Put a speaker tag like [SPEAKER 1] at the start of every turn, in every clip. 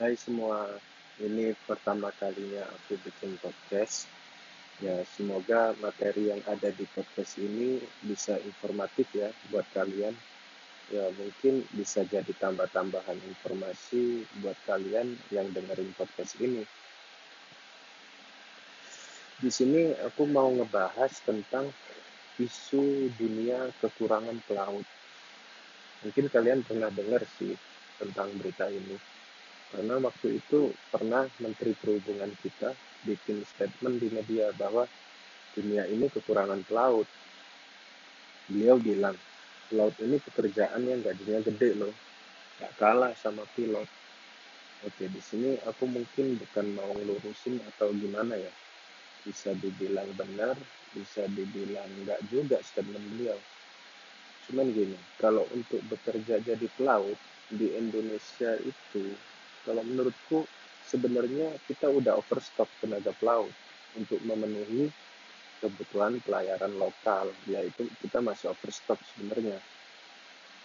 [SPEAKER 1] Hai semua, ini pertama kalinya aku bikin podcast. Ya, semoga materi yang ada di podcast ini bisa informatif ya buat kalian. Ya, mungkin bisa jadi tambah-tambahan informasi buat kalian yang dengerin podcast ini. Di sini aku mau ngebahas tentang isu dunia kekurangan pelaut. Mungkin kalian pernah dengar sih tentang berita ini karena waktu itu pernah Menteri Perhubungan kita bikin statement di media bahwa dunia ini kekurangan pelaut. Beliau bilang, pelaut ini pekerjaan yang gajinya gede loh, gak kalah sama pilot. Oke, di sini aku mungkin bukan mau ngelurusin atau gimana ya. Bisa dibilang benar, bisa dibilang enggak juga statement beliau. Cuman gini, kalau untuk bekerja jadi pelaut di Indonesia itu kalau menurutku sebenarnya kita udah overstock tenaga pelaut untuk memenuhi kebutuhan pelayaran lokal. Yaitu kita masih overstock sebenarnya.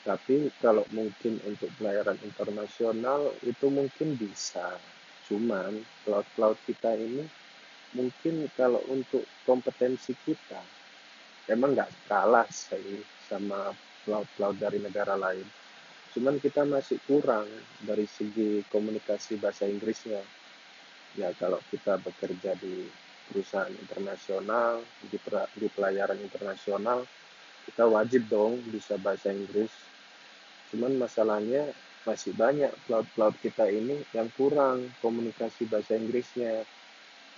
[SPEAKER 1] Tapi kalau mungkin untuk pelayaran internasional itu mungkin bisa. Cuman pelaut-pelaut kita ini mungkin kalau untuk kompetensi kita emang nggak kalah sih sama pelaut-pelaut dari negara lain cuman kita masih kurang dari segi komunikasi bahasa Inggrisnya. Ya kalau kita bekerja di perusahaan internasional di, di pelayaran internasional kita wajib dong bisa bahasa Inggris. Cuman masalahnya masih banyak pelaut-pelaut kita ini yang kurang komunikasi bahasa Inggrisnya.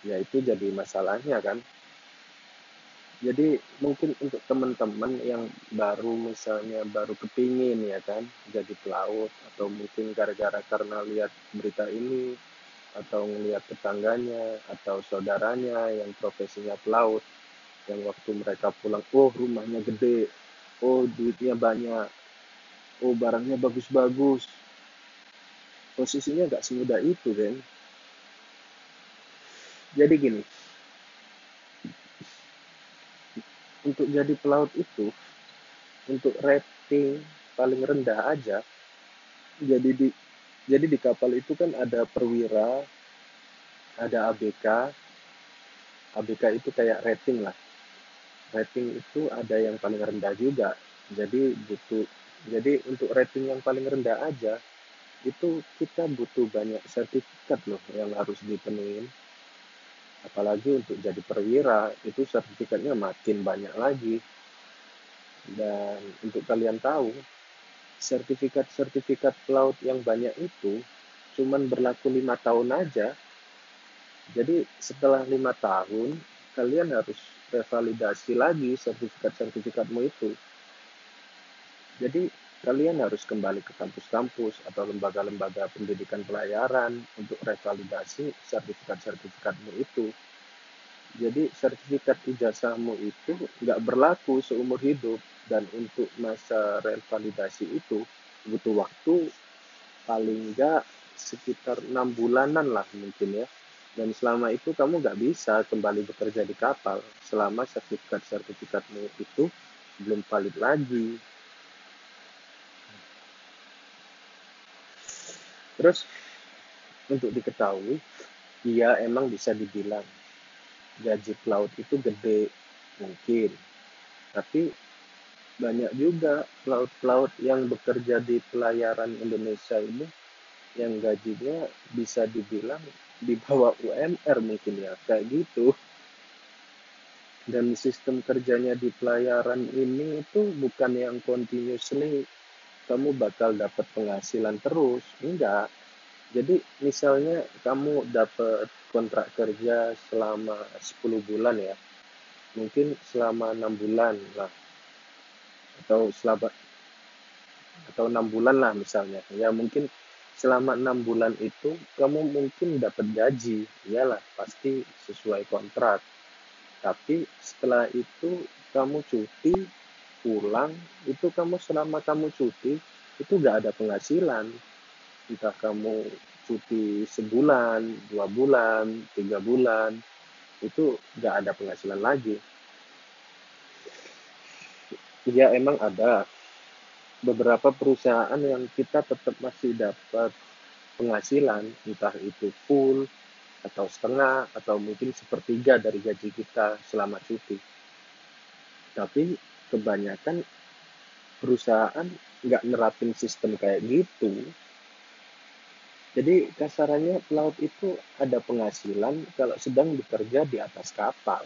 [SPEAKER 1] Ya itu jadi masalahnya kan jadi mungkin untuk teman-teman yang baru misalnya baru kepingin ya kan jadi pelaut atau mungkin gara-gara karena lihat berita ini atau ngelihat tetangganya atau saudaranya yang profesinya pelaut yang waktu mereka pulang oh rumahnya gede oh duitnya banyak oh barangnya bagus-bagus. Posisinya nggak semudah itu kan jadi gini untuk jadi pelaut itu untuk rating paling rendah aja. Jadi di jadi di kapal itu kan ada perwira ada ABK ABK itu kayak rating lah. Rating itu ada yang paling rendah juga. Jadi butuh jadi untuk rating yang paling rendah aja itu kita butuh banyak sertifikat loh yang harus dipenuhi apalagi untuk jadi perwira itu sertifikatnya makin banyak lagi. Dan untuk kalian tahu sertifikat-sertifikat pelaut yang banyak itu cuman berlaku lima tahun aja. Jadi setelah lima tahun kalian harus revalidasi lagi sertifikat-sertifikatmu itu. Jadi kalian harus kembali ke kampus-kampus atau lembaga-lembaga pendidikan pelayaran untuk revalidasi sertifikat-sertifikatmu itu. Jadi sertifikat ijazahmu itu nggak berlaku seumur hidup dan untuk masa revalidasi itu butuh waktu paling nggak sekitar enam bulanan lah mungkin ya. Dan selama itu kamu nggak bisa kembali bekerja di kapal selama sertifikat-sertifikatmu itu belum valid lagi Terus untuk diketahui, dia emang bisa dibilang gaji pelaut itu gede mungkin, tapi banyak juga pelaut-pelaut yang bekerja di pelayaran Indonesia ini yang gajinya bisa dibilang di bawah UMR mungkin ya kayak gitu. Dan sistem kerjanya di pelayaran ini itu bukan yang continuously kamu bakal dapat penghasilan terus. Enggak. Jadi misalnya kamu dapat kontrak kerja selama 10 bulan ya. Mungkin selama enam bulan lah. Atau selama atau enam bulan lah misalnya. Ya mungkin selama enam bulan itu kamu mungkin dapat gaji. Iyalah pasti sesuai kontrak. Tapi setelah itu kamu cuti pulang itu kamu selama kamu cuti itu gak ada penghasilan. Entah kamu cuti sebulan dua bulan tiga bulan itu gak ada penghasilan lagi. Ya emang ada. Beberapa perusahaan yang kita tetap masih dapat penghasilan, entah itu full atau setengah atau mungkin sepertiga dari gaji kita selama cuti. Tapi kebanyakan perusahaan nggak nerapin sistem kayak gitu. Jadi kasarannya pelaut itu ada penghasilan kalau sedang bekerja di atas kapal.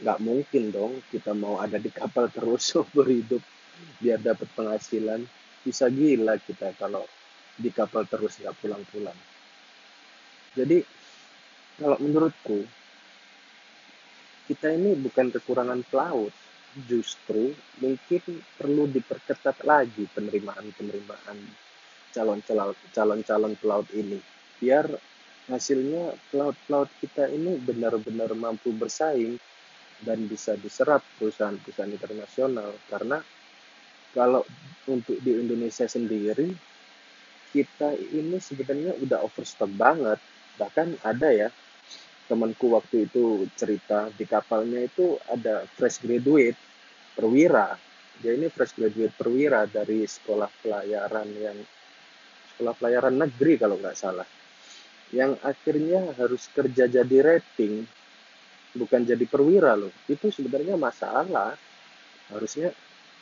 [SPEAKER 1] Nggak mungkin dong kita mau ada di kapal terus seumur hidup biar dapat penghasilan. Bisa gila kita kalau di kapal terus nggak pulang-pulang. Jadi kalau menurutku kita ini bukan kekurangan pelaut, justru mungkin perlu diperketat lagi penerimaan-penerimaan calon-calon calon pelaut ini. Biar hasilnya pelaut-pelaut kita ini benar-benar mampu bersaing dan bisa diserap perusahaan-perusahaan internasional. Karena kalau untuk di Indonesia sendiri kita ini sebenarnya udah overstock banget. Bahkan ada ya temanku waktu itu cerita di kapalnya itu ada fresh graduate perwira. Dia ini fresh graduate perwira dari sekolah pelayaran yang sekolah pelayaran negeri kalau nggak salah. Yang akhirnya harus kerja jadi rating bukan jadi perwira loh. Itu sebenarnya masalah. Harusnya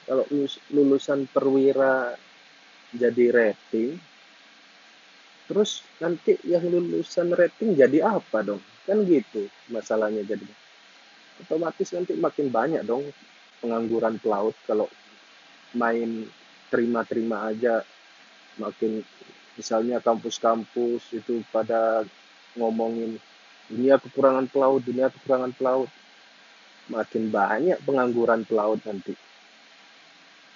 [SPEAKER 1] kalau lulusan perwira jadi rating terus nanti yang lulusan rating jadi apa dong kan gitu masalahnya jadi otomatis nanti makin banyak dong pengangguran pelaut kalau main terima-terima aja makin misalnya kampus-kampus itu pada ngomongin dunia kekurangan pelaut, dunia kekurangan pelaut. Makin banyak pengangguran pelaut nanti.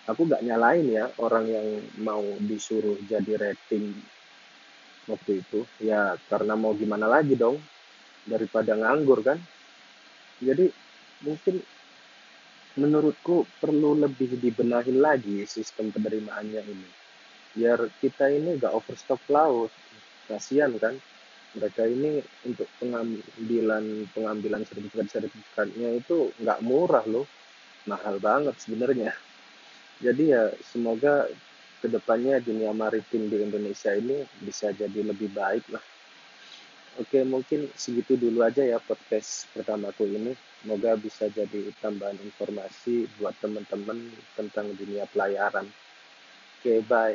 [SPEAKER 1] Aku gak nyalain ya orang yang mau disuruh jadi rating waktu itu. Ya karena mau gimana lagi dong daripada nganggur kan. Jadi mungkin menurutku perlu lebih dibenahi lagi sistem penerimaannya ini. Biar kita ini gak overstock laut. Kasihan kan? Mereka ini untuk pengambilan pengambilan sertifikat sertifikatnya itu nggak murah loh. Mahal banget sebenarnya. Jadi ya semoga ke depannya dunia maritim di Indonesia ini bisa jadi lebih baik lah oke mungkin segitu dulu aja ya podcast pertamaku ini. Semoga bisa jadi tambahan informasi buat teman-teman tentang dunia pelayaran. Oke bye